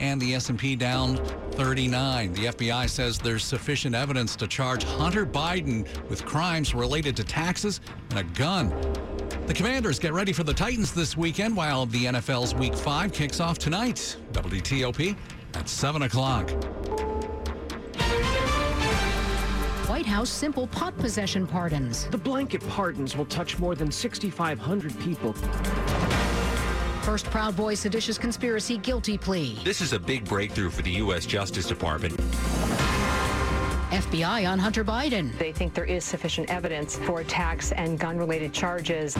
And the S&P down 39. The FBI says there's sufficient evidence to charge Hunter Biden with crimes related to taxes and a gun. The Commanders get ready for the Titans this weekend while the NFL's Week 5 kicks off tonight. WTOP at 7 o'clock. White House simple pot possession pardons. The blanket pardons will touch more than 6,500 people. First Proud Boy seditious conspiracy guilty plea. This is a big breakthrough for the U.S. Justice Department. FBI on Hunter Biden. They think there is sufficient evidence for tax and gun related charges.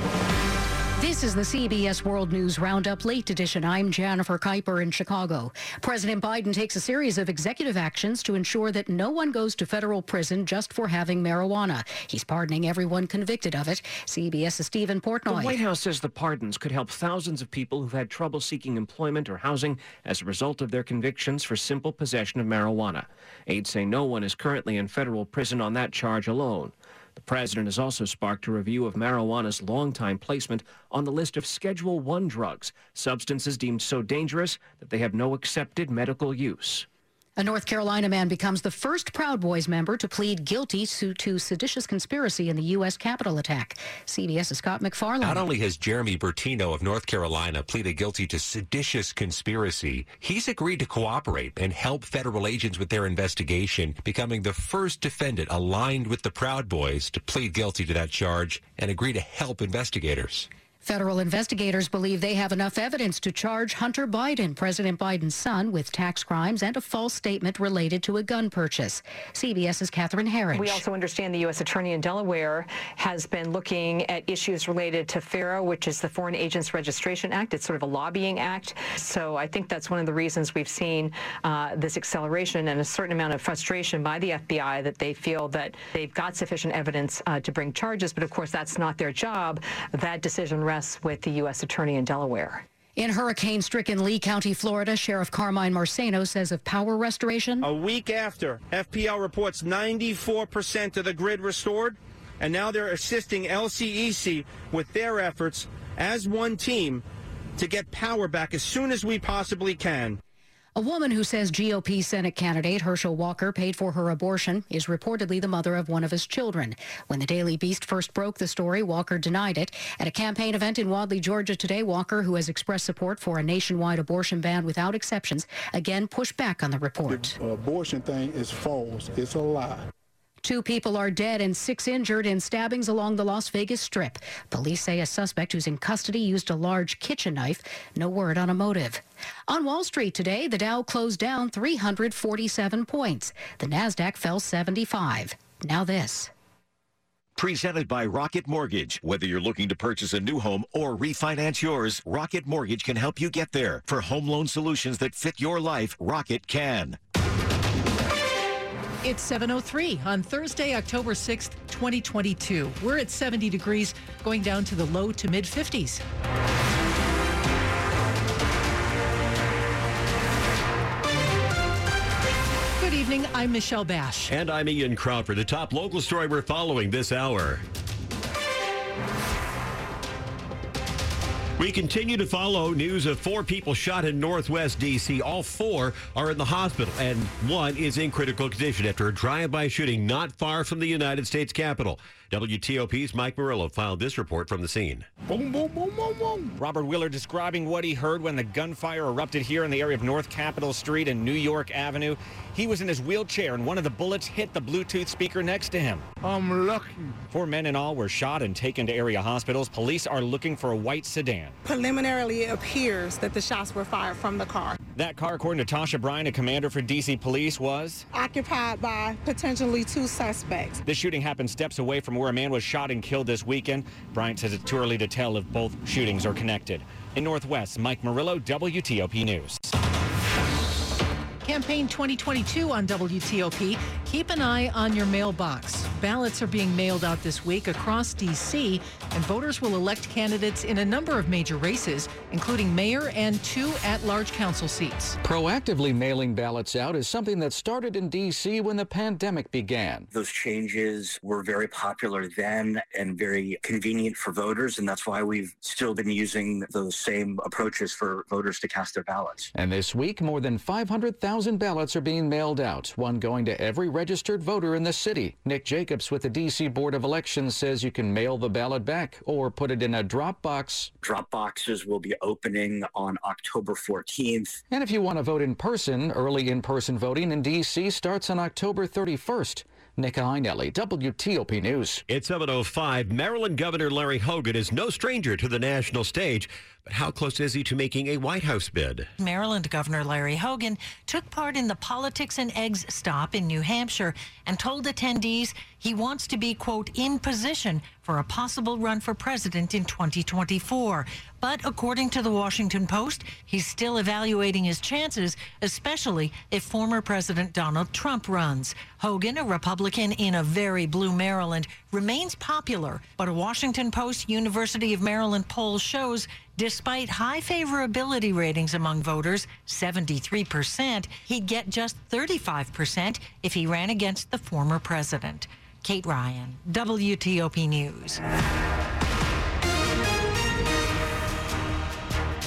This is the CBS World News Roundup Late Edition. I'm Jennifer Kuiper in Chicago. President Biden takes a series of executive actions to ensure that no one goes to federal prison just for having marijuana. He's pardoning everyone convicted of it. CBS's Stephen Portnoy. The White House says the pardons could help thousands of people who've had trouble seeking employment or housing as a result of their convictions for simple possession of marijuana. Aides say no one is currently in federal prison on that charge alone. The president has also sparked a review of marijuana's long-time placement on the list of Schedule 1 drugs, substances deemed so dangerous that they have no accepted medical use. A North Carolina man becomes the first Proud Boys member to plead guilty to, seditious conspiracy in the U.S. Capitol attack. CBS's Scott MacFarlane. Not only has Jeremy Bertino of North Carolina pleaded guilty to seditious conspiracy, he's agreed to cooperate and help federal agents with their investigation, becoming the first defendant aligned with the Proud Boys to plead guilty to that charge and agree to help investigators. Federal investigators believe they have enough evidence to charge Hunter Biden, President Biden's son, with tax crimes and a false statement related to a gun purchase. CBS's Catherine Herridge. We also understand the U.S. Attorney in Delaware has been looking at issues related to FARA, which is the Foreign Agents Registration Act. It's sort of a lobbying act. So I think that's one of the reasons we've seen uh, this acceleration and a certain amount of frustration by the FBI that they feel that they've got sufficient evidence uh, to bring charges. But of course, that's not their job. That decision rests with the U.S. Attorney in Delaware. In hurricane stricken Lee County, Florida, Sheriff Carmine Marceno says of power restoration. A week after, FPL reports 94% of the grid restored, and now they're assisting LCEC with their efforts as one team to get power back as soon as we possibly can. A woman who says GOP Senate candidate Herschel Walker paid for her abortion is reportedly the mother of one of his children. When the Daily Beast first broke the story, Walker denied it. At a campaign event in Wadley, Georgia today, Walker, who has expressed support for a nationwide abortion ban without exceptions, again pushed back on the report. The abortion thing is false. It's a lie. Two people are dead and six injured in stabbings along the Las Vegas Strip. Police say a suspect who's in custody used a large kitchen knife. No word on a motive. On Wall Street today, the Dow closed down 347 points. The Nasdaq fell 75. Now this. Presented by Rocket Mortgage. Whether you're looking to purchase a new home or refinance yours, Rocket Mortgage can help you get there. For home loan solutions that fit your life, Rocket can. It's 7.03 on Thursday, October 6th, 2022. We're at 70 degrees, going down to the low to mid 50s. Good evening. I'm Michelle Basch. And I'm Ian Crawford. The top local story we're following this hour. We continue to follow news of four people shot in Northwest D.C. All four are in the hospital, and one is in critical condition after a drive-by shooting not far from the United States Capitol. WTOP's Mike Murillo filed this report from the scene. Boom, boom, boom, boom, boom. Robert Wheeler describing what he heard when the gunfire erupted here in the area of North Capitol Street and New York Avenue. He was in his wheelchair and one of the bullets hit the Bluetooth speaker next to him. I'm lucky. Four men in all were shot and taken to area hospitals. Police are looking for a white sedan. Preliminarily, it appears that the shots were fired from the car. That car, according to Tasha Bryant, a commander for D.C. Police, was occupied by potentially two suspects. This shooting happened steps away from where a man was shot and killed this weekend. Bryant says it's too early to tell if both shootings are connected. In Northwest, Mike Murillo, WTOP News. Campaign 2022 on WTOP. Keep an eye on your mailbox. Ballots are being mailed out this week across D.C., and voters will elect candidates in a number of major races, including mayor and two at large council seats. Proactively mailing ballots out is something that started in D.C. when the pandemic began. Those changes were very popular then and very convenient for voters, and that's why we've still been using those same approaches for voters to cast their ballots. And this week, more than 500,000 ballots are being mailed out, one going to every registered voter in the city. Nick Jacobs with the D.C. Board of Elections says you can mail the ballot back or put it in a drop box. Drop boxes will be opening on October 14th. And if you want to vote in person, early in person voting in D.C. starts on October 31st. Nick Iannelli, WTOP News. It's 7.05. Maryland Governor Larry Hogan is no stranger to the national stage. But how close is he to making a White House bid? Maryland Governor Larry Hogan took part in the Politics and Eggs stop in New Hampshire and told attendees he wants to be, quote, in position for a possible run for president in 2024. But according to the Washington Post, he's still evaluating his chances, especially if former President Donald Trump runs. Hogan, a Republican in a very blue Maryland, remains popular, but a Washington Post University of Maryland poll shows despite high favorability ratings among voters, 73%, he'd get just 35% if he ran against the former president. Kate Ryan, WTOP News.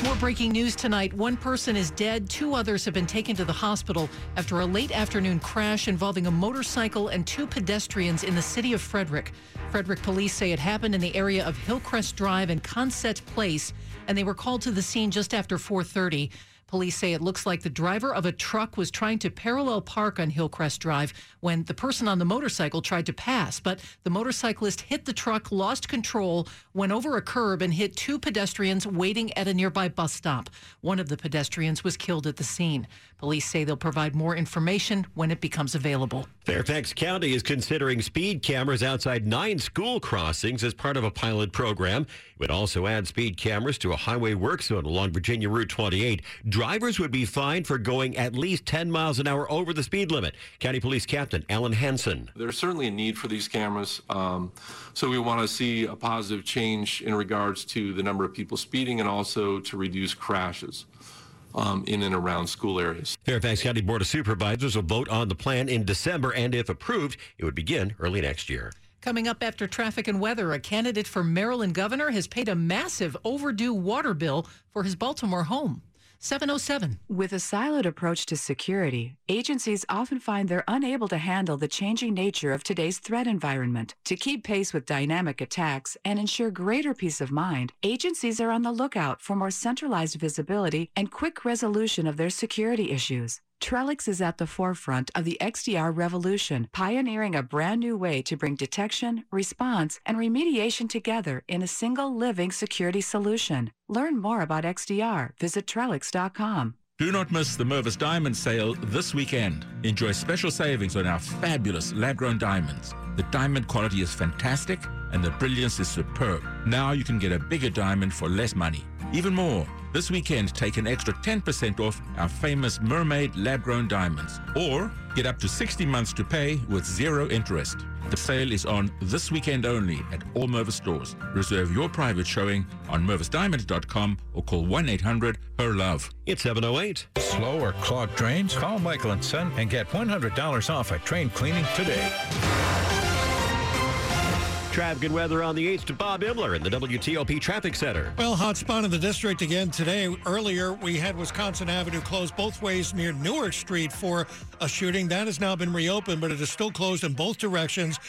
More breaking news tonight. One person is dead. Two others have been taken to the hospital after a late afternoon crash involving a motorcycle and two pedestrians in the city of Frederick. Frederick police say it happened in the area of Hillcrest Drive and Consett Place, and they were called to the scene just after 430. Police say it looks like the driver of a truck was trying to parallel park on Hillcrest Drive when the person on the motorcycle tried to pass. But the motorcyclist hit the truck, lost control, went over a curb, and hit two pedestrians waiting at a nearby bus stop. One of the pedestrians was killed at the scene. Police say they'll provide more information when it becomes available. Fairfax County is considering speed cameras outside nine school crossings as part of a pilot program. It would also add speed cameras to a highway work zone along Virginia Route 28. Drivers would be fined for going at least 10 miles an hour over the speed limit. County Police Captain Alan Henson. There's certainly a need for these cameras. Um, so we want to see a positive change in regards to the number of people speeding and also to reduce crashes um, in and around school areas. Fairfax County Board of Supervisors will vote on the plan in December, and if approved, it would begin early next year. Coming up after traffic and weather, a candidate for Maryland governor has paid a massive overdue water bill for his Baltimore home. 707. With a siloed approach to security, agencies often find they're unable to handle the changing nature of today's threat environment. To keep pace with dynamic attacks and ensure greater peace of mind, agencies are on the lookout for more centralized visibility and quick resolution of their security issues. Trellix is at the forefront of the XDR revolution, pioneering a brand new way to bring detection, response, and remediation together in a single living security solution. Learn more about XDR. Visit Trellix.com. Do not miss the Mervis Diamond Sale this weekend. Enjoy special savings on our fabulous lab grown diamonds. The diamond quality is fantastic and the brilliance is superb. Now you can get a bigger diamond for less money. Even more, this weekend take an extra 10% off our famous Mervis lab grown diamonds or get up to 60 months to pay with zero interest. The sale is on this weekend only at all Mervis stores. Reserve your private showing on mervisdiamond.com or call 1-800-HER-LOVE. It's 708. Slow or clogged drains? Call Michael and Son and get $100 off a train cleaning today. Traffic and weather on the 8th to Bob Imler in the WTOP Traffic Center. Well, hot spot in the district again today. Earlier, we had Wisconsin Avenue closed both ways near Newark Street for a shooting. That has now been reopened, but it is still closed in both directions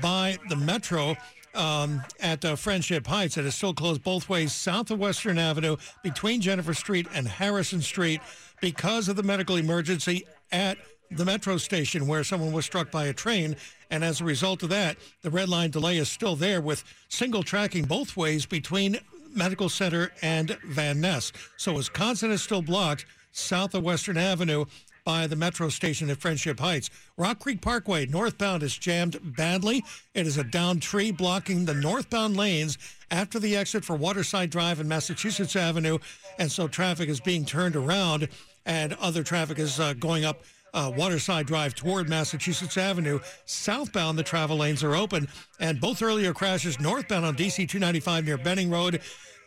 by the Metro. Um, at uh, Friendship Heights. It is still closed both ways south of Western Avenue between Jennifer Street and Harrison Street because of the medical emergency at the metro station where someone was struck by a train. And as a result of that, the red line delay is still there with single tracking both ways between Medical Center and Van Ness. So Wisconsin is still blocked south of Western Avenue by the metro station at Friendship Heights. Rock Creek Parkway northbound is jammed badly. It is a downed tree blocking the northbound lanes after the exit for Waterside Drive and Massachusetts Avenue, and so traffic is being turned around, and other traffic is uh, going up uh, Waterside Drive toward Massachusetts Avenue. Southbound, the travel lanes are open, and both earlier crashes northbound on DC 295 near Benning Road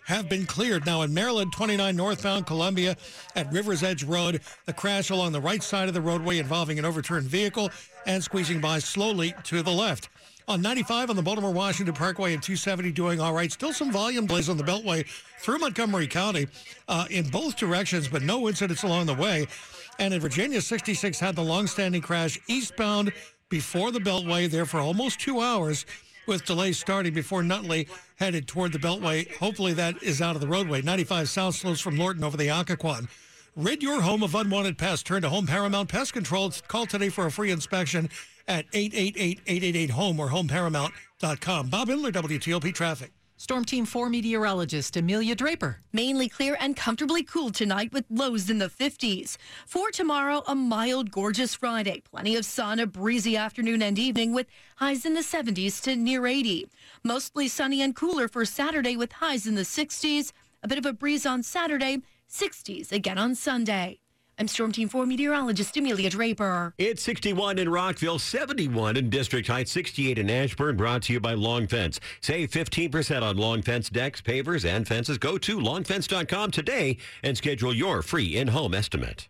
have been cleared. Now in Maryland, 29 northbound Columbia at Rivers Edge Road, the crash along the right side of the roadway involving an overturned vehicle and squeezing by slowly to the left. On 95 on the Baltimore Washington Parkway and 270 doing all right. Still some volume delays on the Beltway through Montgomery County uh, in both directions, but no incidents along the way. And in Virginia, 66 had the long-standing crash eastbound before the Beltway there for almost two hours with delays starting before Nutley headed toward the Beltway. Hopefully that is out of the roadway. 95 south slows from Lorton over the Occoquan. Rid your home of unwanted pests. Turn to Home Paramount Pest Control. Call today for a free inspection at 888-888-HOME or homeparamount.com. Bob Imler, WTOP Traffic. Storm Team 4 meteorologist Amelia Draper. Mainly clear and comfortably cool tonight with lows in the 50s. For tomorrow, a mild, gorgeous Friday. Plenty of sun, a breezy afternoon and evening with highs in the 70s to near 80. Mostly sunny and cooler for Saturday with highs in the 60s. A bit of a breeze on Saturday, 60s again on Sunday. I'm Storm Team 4 meteorologist Amelia Draper. It's 61 in Rockville, 71 in District Heights, 68 in Ashburn, brought to you by Long Fence. Save 15% on Long Fence decks, pavers, and fences. Go to longfence.com today and schedule your free in-home estimate.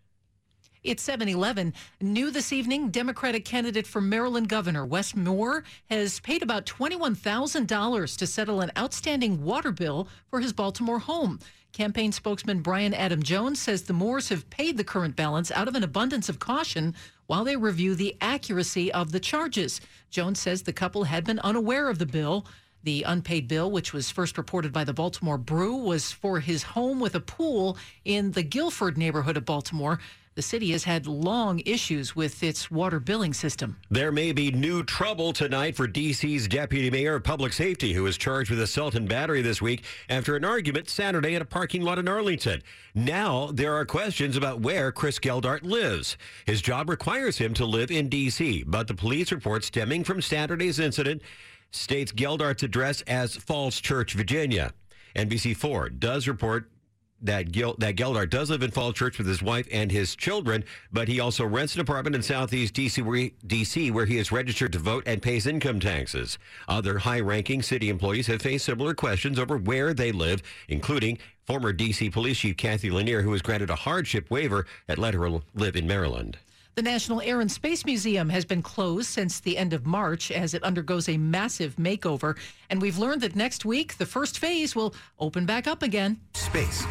It's 7 Eleven. New this evening, Democratic candidate for Maryland governor Wes Moore has paid about $21,000 to settle an outstanding water bill for his Baltimore home. Campaign spokesman Brian Adam Jones says the Moores have paid the current balance out of an abundance of caution while they review the accuracy of the charges. Jones says the couple had been unaware of the bill. The unpaid bill, which was first reported by the Baltimore Brew, was for his home with a pool in the Guilford neighborhood of Baltimore. The city has had long issues with its water billing system. There may be new trouble tonight for D.C.'s Deputy Mayor of Public Safety, who was charged with assault and battery this week after an argument Saturday at a parking lot in Arlington. Now there are questions about where Chris Geldart lives. His job requires him to live in D.C., but the police report stemming from Saturday's incident states Geldart's address as Falls Church, Virginia. NBC4 does report that Gil, that Geldart does live in Fall Church with his wife and his children, but he also rents an apartment in Southeast DC where, he, DC where he is registered to vote and pays income taxes. Other high-ranking city employees have faced similar questions over where they live, including former DC Police Chief Cathy Lanier, who was granted a hardship waiver that let her live in Maryland. The National Air and Space Museum has been closed since the end of March as it undergoes a massive makeover. And we've learned that next week, the first phase will open back up again. Space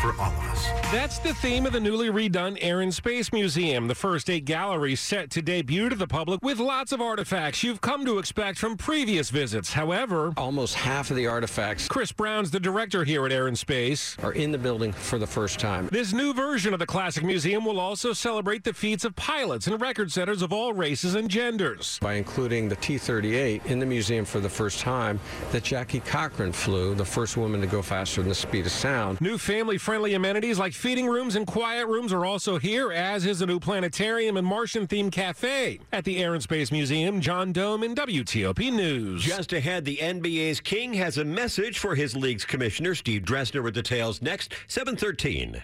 for all of us. That's the theme of the newly redone Air and Space Museum. The first eight galleries set to debut to the public with lots of artifacts you've come to expect from previous visits. However, almost half of the artifacts. Chris Browne's the director here at Air and Space. Are in the building for the first time. This new version of the classic museum will also celebrate the feats of pilots and record setters of all races and genders. By including the T 38 in the museum for the first time, that Jackie Cochran flew, the first woman to go faster than the speed of sound. New family friendly amenities like feeding rooms and quiet rooms are also here, as is a new planetarium and Martian themed cafe. At the Air and Space Museum, John Domen WTOP News. Just ahead, the NBA's King has a message for his league's commissioner, Steve Dresner, with details next, 713.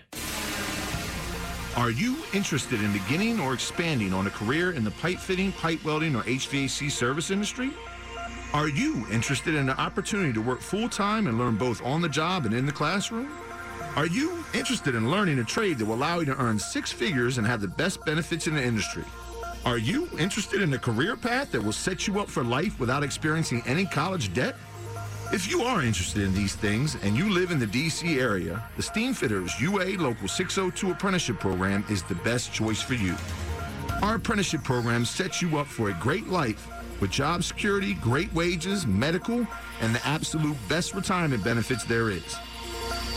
Are you interested in beginning or expanding on a career in the pipe fitting, pipe welding, or HVAC service industry? Are you interested in an opportunity to work full time and learn both on the job and in the classroom? Are you interested in learning a trade that will allow you to earn six figures and have the best benefits in the industry? Are you interested in a career path that will set you up for life without experiencing any college debt? If you are interested in these things and you live in the DC area, the Steamfitters UA Local 602 Apprenticeship Program is the best choice for you. Our apprenticeship program sets you up for a great life with job security, great wages, medical, and the absolute best retirement benefits there is.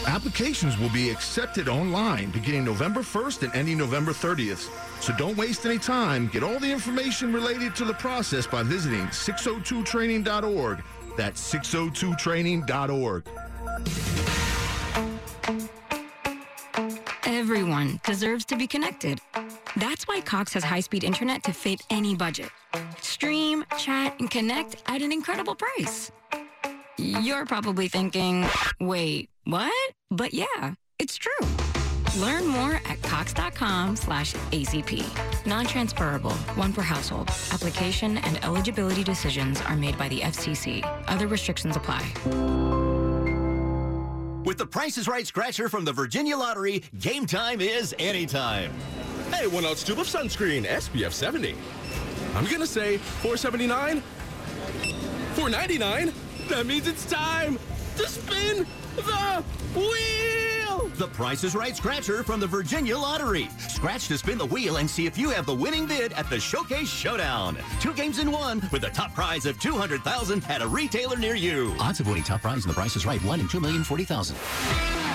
Applications will be accepted online beginning November 1st and ending November 30th. So don't waste any time. Get all the information related to the process by visiting 602training.org. That's 602training.org. Everyone deserves to be connected. That's why Cox has high speed internet to fit any budget. Stream, chat, and connect at an incredible price. You're probably thinking, wait, what? But yeah, it's true. Learn more at cox.com slash ACP. Non-transferable, one per household. Application and eligibility decisions are made by the FCC. Other restrictions apply. With the Price is Right scratcher from the Virginia Lottery, game time is anytime. Hey, one ounce tube of sunscreen, SPF 70. I'm gonna say 479, 499. That means it's time to spin the wheel. The Price is Right scratcher from the Virginia Lottery. Scratch to spin the wheel and see if you have the winning bid at the Showcase Showdown. Two games in one with a top prize of 200000 at a retailer near you. Odds of winning top prize in the Price is Right, 1 in 2,040,000.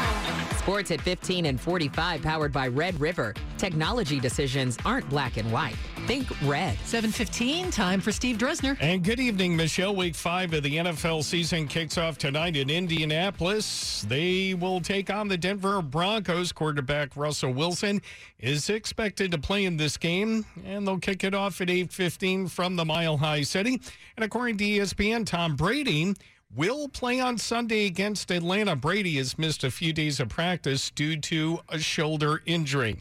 Sports at 15 and 45, powered by Red River. Technology decisions aren't black and white. Think red. 715, time for Steve Dresner. And good evening, Michelle. Week five of the NFL season kicks off tonight in Indianapolis. They will take on the Denver Broncos. Quarterback Russell Wilson is expected to play in this game, and they'll kick it off at 8.15 from the Mile High City. And according to ESPN, Tom Brady will play on Sunday against Atlanta. Brady has missed a few days of practice due to a shoulder injury.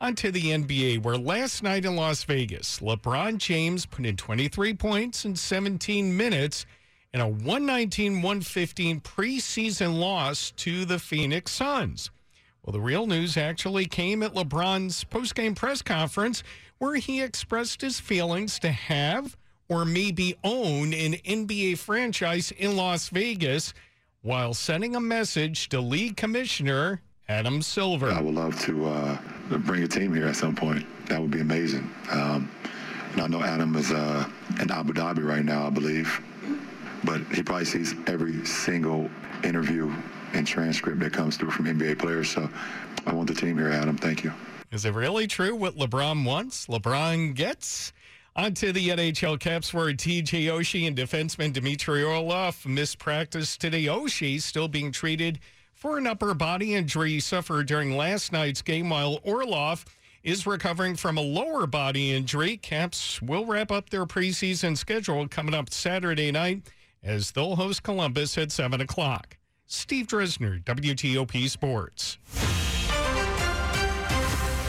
On to the NBA, where last night in Las Vegas, LeBron James put in 23 points in 17 minutes in a 119 115 preseason loss to the Phoenix Suns. Well, the real news actually came at LeBron's postgame press conference, where he expressed his feelings to have or maybe own an NBA franchise in Las Vegas while sending a message to league commissioner Adam Silver. I would love to uh, bring a team here at some point. That would be amazing. Um, and I know Adam is uh, in Abu Dhabi right now, I believe, but he probably sees every single interview and transcript that comes through from NBA players. So I want the team here, Adam. Thank you. Is it really true what LeBron wants, LeBron gets? On to the NHL Caps where TJ Oshie and defenseman Dmitry Orlov missed practice today. Oshie is still being treated for an upper body injury he suffered during last night's game, while Orlov is recovering from a lower body injury. Caps will wrap up their preseason schedule coming up Saturday night as they'll host Columbus at 7 o'clock. Steve Dresner, WTOP Sports.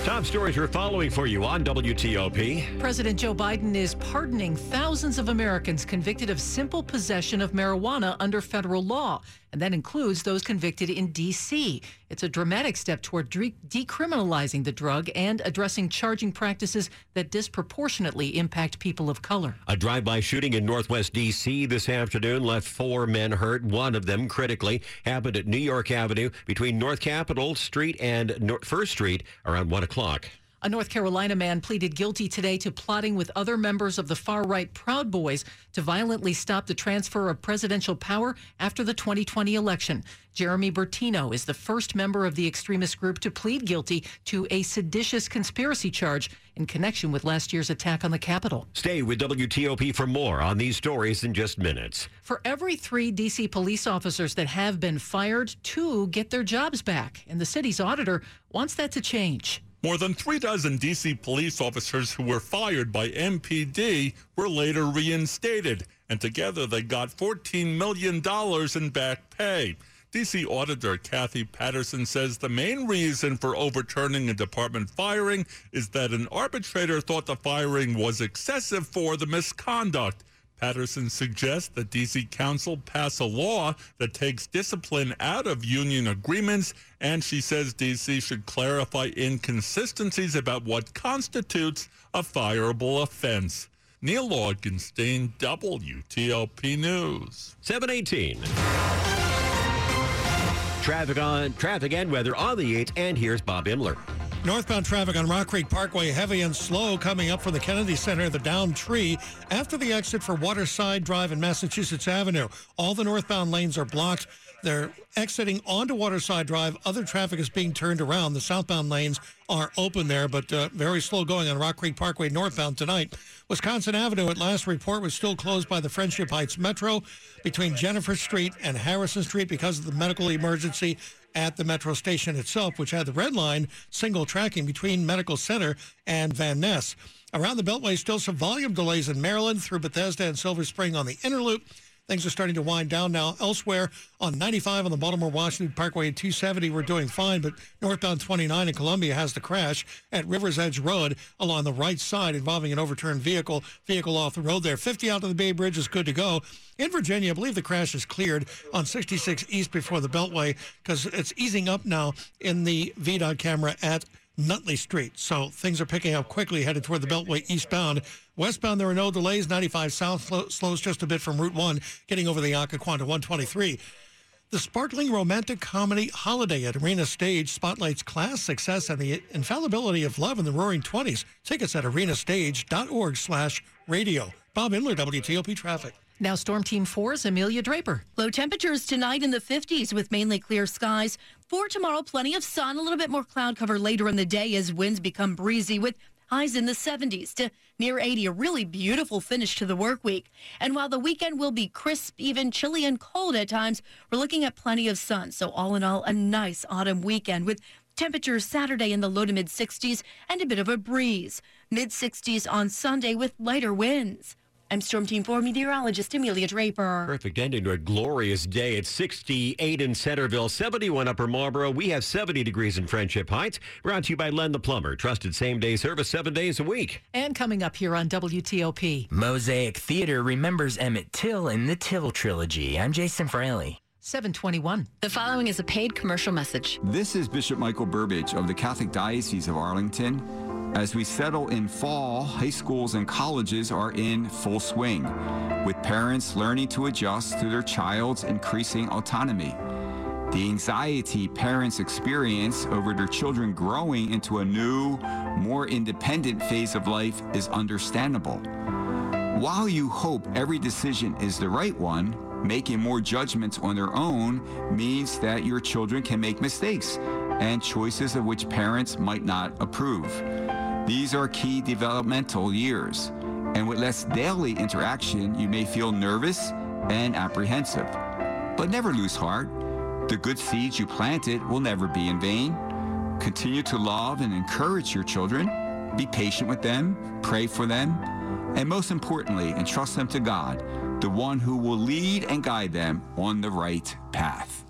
Top stories we're following for you on WTOP. President Joe Biden is pardoning thousands of Americans convicted of simple possession of marijuana under federal law, and that includes those convicted in D.C. It's a dramatic step toward de- decriminalizing the drug and addressing charging practices that disproportionately impact people of color. A drive by shooting in Northwest D.C. this afternoon left four men hurt, one of them critically. Happened at New York Avenue between North Capitol Street and First Street around 1 o'clock. A North Carolina man pleaded guilty today to plotting with other members of the far right Proud Boys to violently stop the transfer of presidential power after the 2020 election. Jeremy Bertino is the first member of the extremist group to plead guilty to a seditious conspiracy charge in connection with last year's attack on the Capitol. Stay with WTOP for more on these stories in just minutes. For every three D.C. police officers that have been fired, two get their jobs back, and the city's auditor wants that to change. More than three dozen D.C. police officers who were fired by MPD were later reinstated, and together they got $14 million in back pay. D.C. Auditor Kathy Patterson says the main reason for overturning a department firing is that an arbitrator thought the firing was excessive for the misconduct. Patterson suggests that D.C. Council pass a law that takes discipline out of union agreements, and she says D.C. should clarify inconsistencies about what constitutes a fireable offense. Neil Augenstein, WTOP News. 718. Traffic on traffic and weather on the 8th, and here's Bob Imler. Northbound traffic on Rock Creek Parkway heavy and slow coming up from the Kennedy Center, the down tree after the exit for Waterside Drive and Massachusetts Avenue. All the northbound lanes are blocked. They're exiting onto Waterside Drive. Other traffic is being turned around. The southbound lanes are open there, but uh, very slow going on Rock Creek Parkway northbound tonight. Wisconsin Avenue, at last report, was still closed by the Friendship Heights Metro between Jennifer Street and Harrison Street because of the medical emergency at the metro station itself, which had the red line single tracking between Medical Center and Van Ness. Around the Beltway, still some volume delays in Maryland through Bethesda and Silver Spring on the inner loop. Things are starting to wind down now. Elsewhere on 95 on the Baltimore Washington Parkway and 270, we're doing fine, but northbound 29 in Columbia has the crash at Rivers Edge Road along the right side involving an overturned vehicle. Vehicle off the road there. 50 out to the Bay Bridge is good to go. In Virginia, I believe the crash is cleared on 66 East before the Beltway because it's easing up now in the VDOT camera at Nutley Street. So things are picking up quickly headed toward the Beltway eastbound. Westbound, there are no delays. 95 south slow, slows just a bit from Route 1, getting over the Occoquan to 123. The sparkling romantic comedy Holiday at Arena Stage spotlights class, success, and the infallibility of love in the roaring 20s. Tickets at arenastage.org slash radio. Bob Imler, WTOP Traffic. Now, Storm Team 4's Amelia Draper. Low temperatures tonight in the 50s with mainly clear skies. For tomorrow, plenty of sun, a little bit more cloud cover later in the day as winds become breezy with highs in the 70s to near 80. A really beautiful finish to the work week. And while the weekend will be crisp, even chilly and cold at times, we're looking at plenty of sun. So, all in all, a nice autumn weekend with temperatures Saturday in the low to mid 60s and a bit of a breeze. Mid 60s on Sunday with lighter winds. I'm Storm Team 4 meteorologist Amelia Draper. Perfect ending to a glorious day. It's 68 in Centreville, 71 Upper Marlboro. We have 70 degrees in Friendship Heights. Brought to you by Len the Plumber. Trusted same day service seven days a week. And coming up here on WTOP. Mosaic Theater remembers Emmett Till in the Till trilogy. I'm Jason Fraley. 721. The following is a paid commercial message. This is Bishop Michael Burbidge of the Catholic Diocese of Arlington. As we settle in fall, high schools and colleges are in full swing, with parents learning to adjust to their child's increasing autonomy. The anxiety parents experience over their children growing into a new, more independent phase of life is understandable. While you hope every decision is the right one, making more judgments on their own means that your children can make mistakes and choices of which parents might not approve. These are key developmental years, and with less daily interaction, you may feel nervous and apprehensive. But never lose heart. The good seeds you planted will never be in vain. Continue to love and encourage your children. Be patient with them, pray for them, and most importantly, entrust them to God, the one who will lead and guide them on the right path.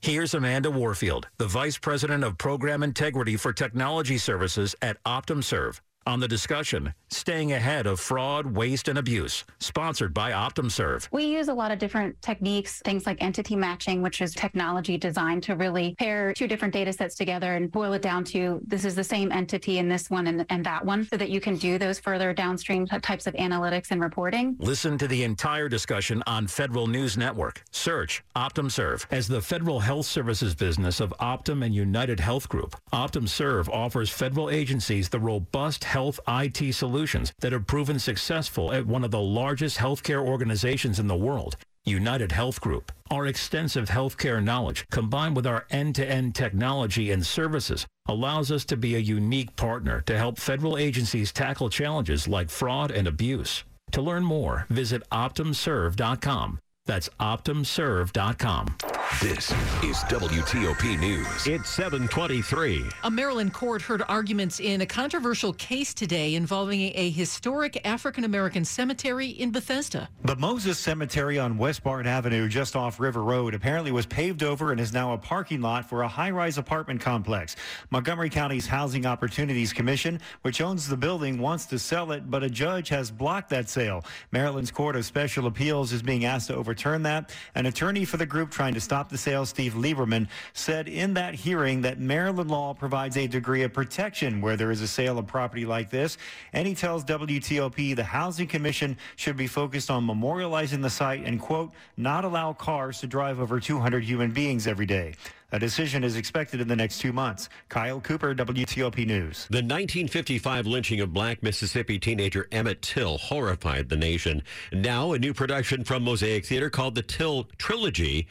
Here's Amanda Warfield, the Vice President of Program Integrity for Technology Services at OptumServe, on the discussion Staying Ahead of Fraud, Waste, and Abuse, sponsored by OptumServe. We use a lot of different techniques, things like entity matching, which is technology designed to really pair two different data sets together and boil it down to this is the same entity in this one and, and that one, so that you can do those further downstream types of analytics and reporting. Listen to the entire discussion on Federal News Network. Search OptumServe. As the federal health services business of Optum and United Health Group, OptumServe offers federal agencies the robust health IT solutions that have proven successful at one of the largest healthcare organizations in the world. United Health Group. Our extensive healthcare knowledge, combined with our end-to-end technology and services, allows us to be a unique partner to help federal agencies tackle challenges like fraud and abuse. To learn more, visit OptumServe.com. That's OptumServe.com. This is WTOP News. It's 723. A Maryland court heard arguments in a controversial case today involving a historic African American cemetery in Bethesda. The Moses Cemetery on Westbard Avenue, just off River Road, apparently was paved over and is now a parking lot for a high rise apartment complex. Montgomery County's Housing Opportunities Commission, which owns the building, wants to sell it, but a judge has blocked that sale. Maryland's Court of Special Appeals is being asked to overturn that. An attorney for the group trying to stop the sale, Steve Lieberman, said in that hearing that Maryland law provides a degree of protection where there is a sale of property like this. And he tells WTOP the Housing Commission should be focused on memorializing the site and, quote, not allow cars to drive over 200 human beings every day. A decision is expected in the next two months. Kyle Cooper, WTOP News. The 1955 lynching of black Mississippi teenager Emmett Till horrified the nation. Now, a new production from Mosaic Theater called the Till Trilogy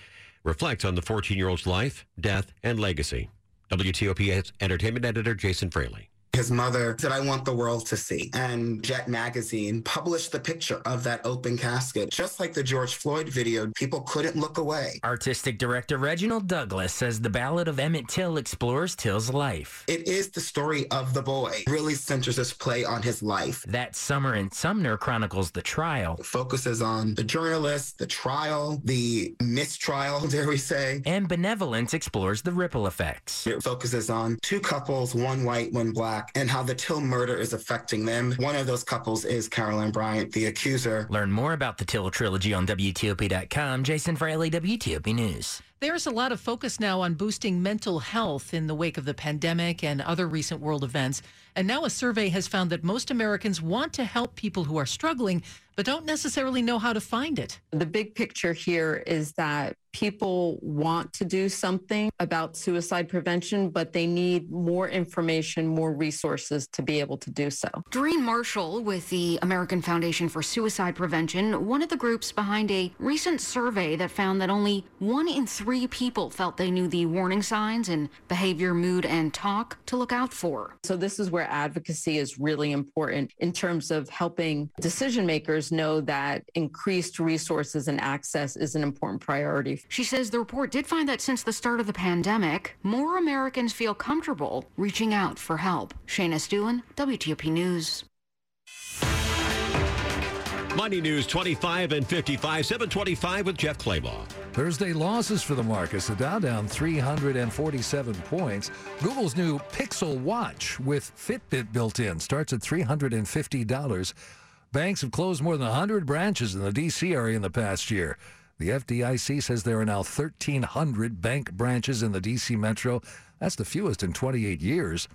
reflects on the 14 year old's life, death, and legacy. WTOP Entertainment Editor Jason Fraley. His mother said, I want the world to see. And Jet Magazine published the picture of that open casket. Just like the George Floyd video, people couldn't look away. Artistic director Reginald Douglas says the Ballad of Emmett Till explores Till's life. It is the story of the boy, really centers this play on his life. That Summer in Sumner chronicles the trial. It focuses on the journalist, the trial, the mistrial, dare we say. And Benevolence explores the ripple effects. It focuses on two couples, one white, one black, and how the Till murder is affecting them. One of those couples is Carolyn Bryant, the accuser. Learn more about the Till trilogy on WTOP.com. Jason Fraley, WTOP News. There's a lot of focus now on boosting mental health in the wake of the pandemic and other recent world events. And now a survey has found that most Americans want to help people who are struggling, but don't necessarily know how to find it. The big picture here is that people want to do something about suicide prevention, but they need more information, more resources to be able to do so. Doreen Marshall with the American Foundation for Suicide Prevention, one of the groups behind a recent survey that found that only one in three people felt they knew the warning signs in behavior, mood, and talk to look out for. So this is where advocacy is really important in terms of helping decision makers know that increased resources and access is an important priority. She says the report did find that since the start of the pandemic, more Americans feel comfortable reaching out for help. Shayna Estulin, WTOP News. Money News 25 and 55, 725 with Jeff Clabaugh. Thursday losses for the markets. The Dow down 347 points. Google's new Pixel Watch with Fitbit built in starts at $350. Banks have closed more than 100 branches in the D.C. area in the past year. The FDIC says there are now 1,300 bank branches in the D.C. metro. That's the fewest in 28 years.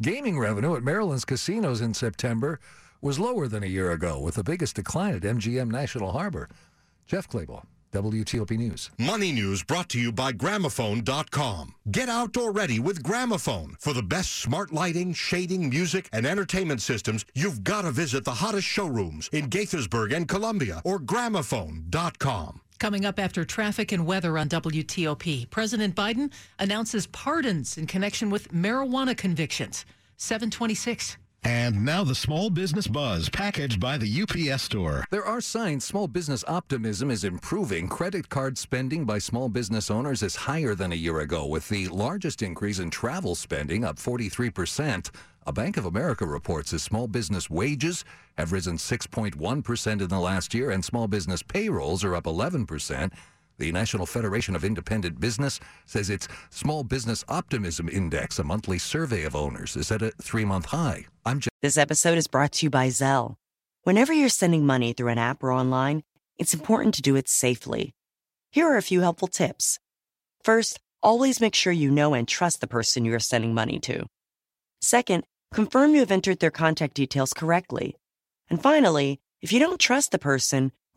Gaming revenue at Maryland's casinos in September was lower than a year ago, with the biggest decline at MGM National Harbor. Jeff Clabaugh, WTOP News. Money News brought to you by Gramophone.com. Get outdoor ready with Gramophone. For the best smart lighting, shading, music, and entertainment systems, you've got to visit the hottest showrooms in Gaithersburg and Columbia or Gramophone.com. Coming up after traffic and weather on WTOP, President Biden announces pardons in connection with marijuana convictions. 726. And now the small business buzz packaged by the UPS store. There are signs small business optimism is improving. Credit card spending by small business owners is higher than a year ago, with the largest increase in travel spending up 43%. A Bank of America reports that small business wages have risen 6.1% in the last year, and small business payrolls are up 11%. The National Federation of Independent Business says its Small Business Optimism Index, a monthly survey of owners, is at a three month high. I'm Jeff. This episode is brought to you by Zelle. Whenever you're sending money through an app or online, it's important to do it safely. Here are a few helpful tips. First, always make sure you know and trust the person you are sending money to. Second, confirm you have entered their contact details correctly. And finally, if you don't trust the person,